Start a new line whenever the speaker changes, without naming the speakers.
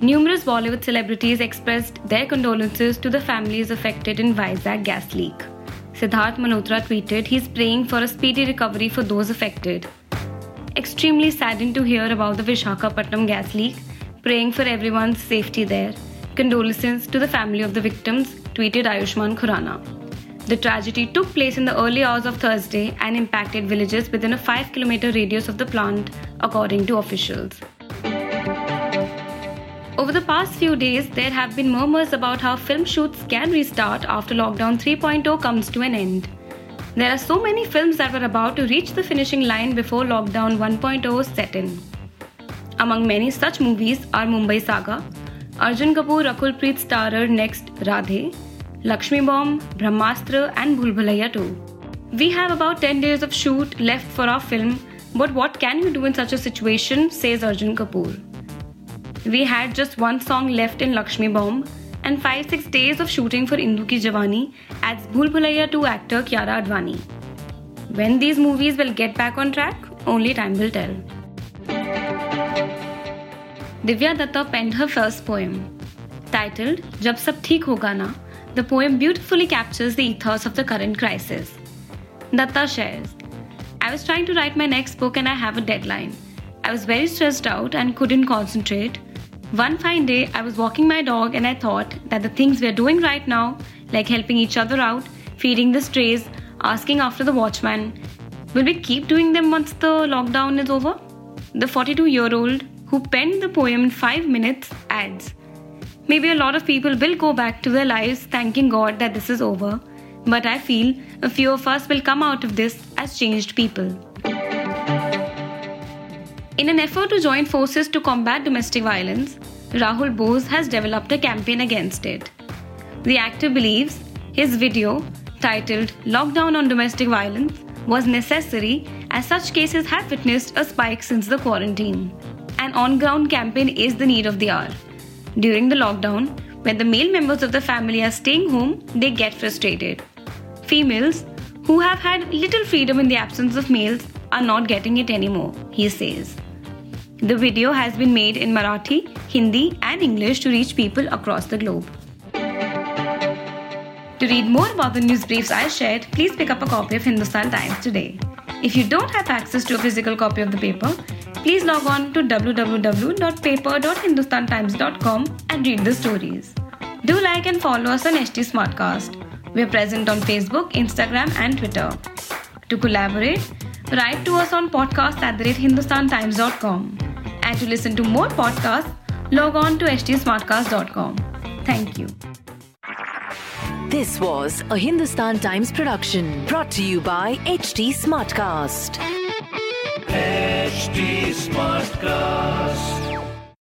Numerous Bollywood celebrities expressed their condolences to the families affected in Vizag gas leak. Sidharth Malhotra tweeted he's praying for a speedy recovery for those affected. Extremely saddened to hear about the Vishakhapatnam gas leak, praying for everyone's safety there. Condolences to the family of the victims, tweeted Ayushmann Khurrana. The tragedy took place in the early hours of Thursday and impacted villages within a 5 km radius of the plant, according to officials. Over the past few days, there have been murmurs about how film shoots can restart after lockdown 3.0 comes to an end. There are so many films that were about to reach the finishing line before lockdown 1.0 set in. Among many such movies are Mumbai Saga, Arjun Kapoor Rakul Preet starrer next Radhe, Lakshmi Bomb, Brahmastra, and Bhool Bhulaiyaa 2. We have about 10 days of shoot left for our film, but what can you do in such a situation, says Arjun Kapoor. We had just one song left in Lakshmi Bomb and 5-6 days of shooting for Indu Ki Jawani adds Bhool Bhulaiyaa 2 actor Kiara Advani. When these movies will get back on track, only time will tell. Divya Datta penned her first poem. Titled Jab Sab Theek Hoga Na, the poem beautifully captures the ethos of the current crisis. Datta shares, I was trying to write my next book and I have a deadline. I was very stressed out and couldn't concentrate. One fine day, I was walking my dog and I thought that the things we're doing right now, like helping each other out, feeding the strays, asking after the watchman, will we keep doing them once the lockdown is over? The 42 year old who penned the poem in 5 minutes adds Maybe a lot of people will go back to their lives thanking God that this is over, but I feel a few of us will come out of this as changed people. In an effort to join forces to combat domestic violence, Rahul Bose has developed a campaign against it. The actor believes his video, titled Lockdown on Domestic Violence, was necessary as such cases have witnessed a spike since the quarantine. An on ground campaign is the need of the hour. During the lockdown, when the male members of the family are staying home, they get frustrated. Females, who have had little freedom in the absence of males, are not getting it anymore, he says. The video has been made in Marathi, Hindi, and English to reach people across the globe. To read more about the news briefs I shared, please pick up a copy of Hindustan Times today. If you don't have access to a physical copy of the paper, please log on to www.paper.hindustantimes.com and read the stories. Do like and follow us on HT Smartcast. We're present on Facebook, Instagram, and Twitter. To collaborate, write to us on podcast at the hindustantimes.com. And to listen to more podcasts, log on to htsmartcast.com. Thank you.
This was a Hindustan Times production brought to you by HT Smartcast.
HT Smartcast.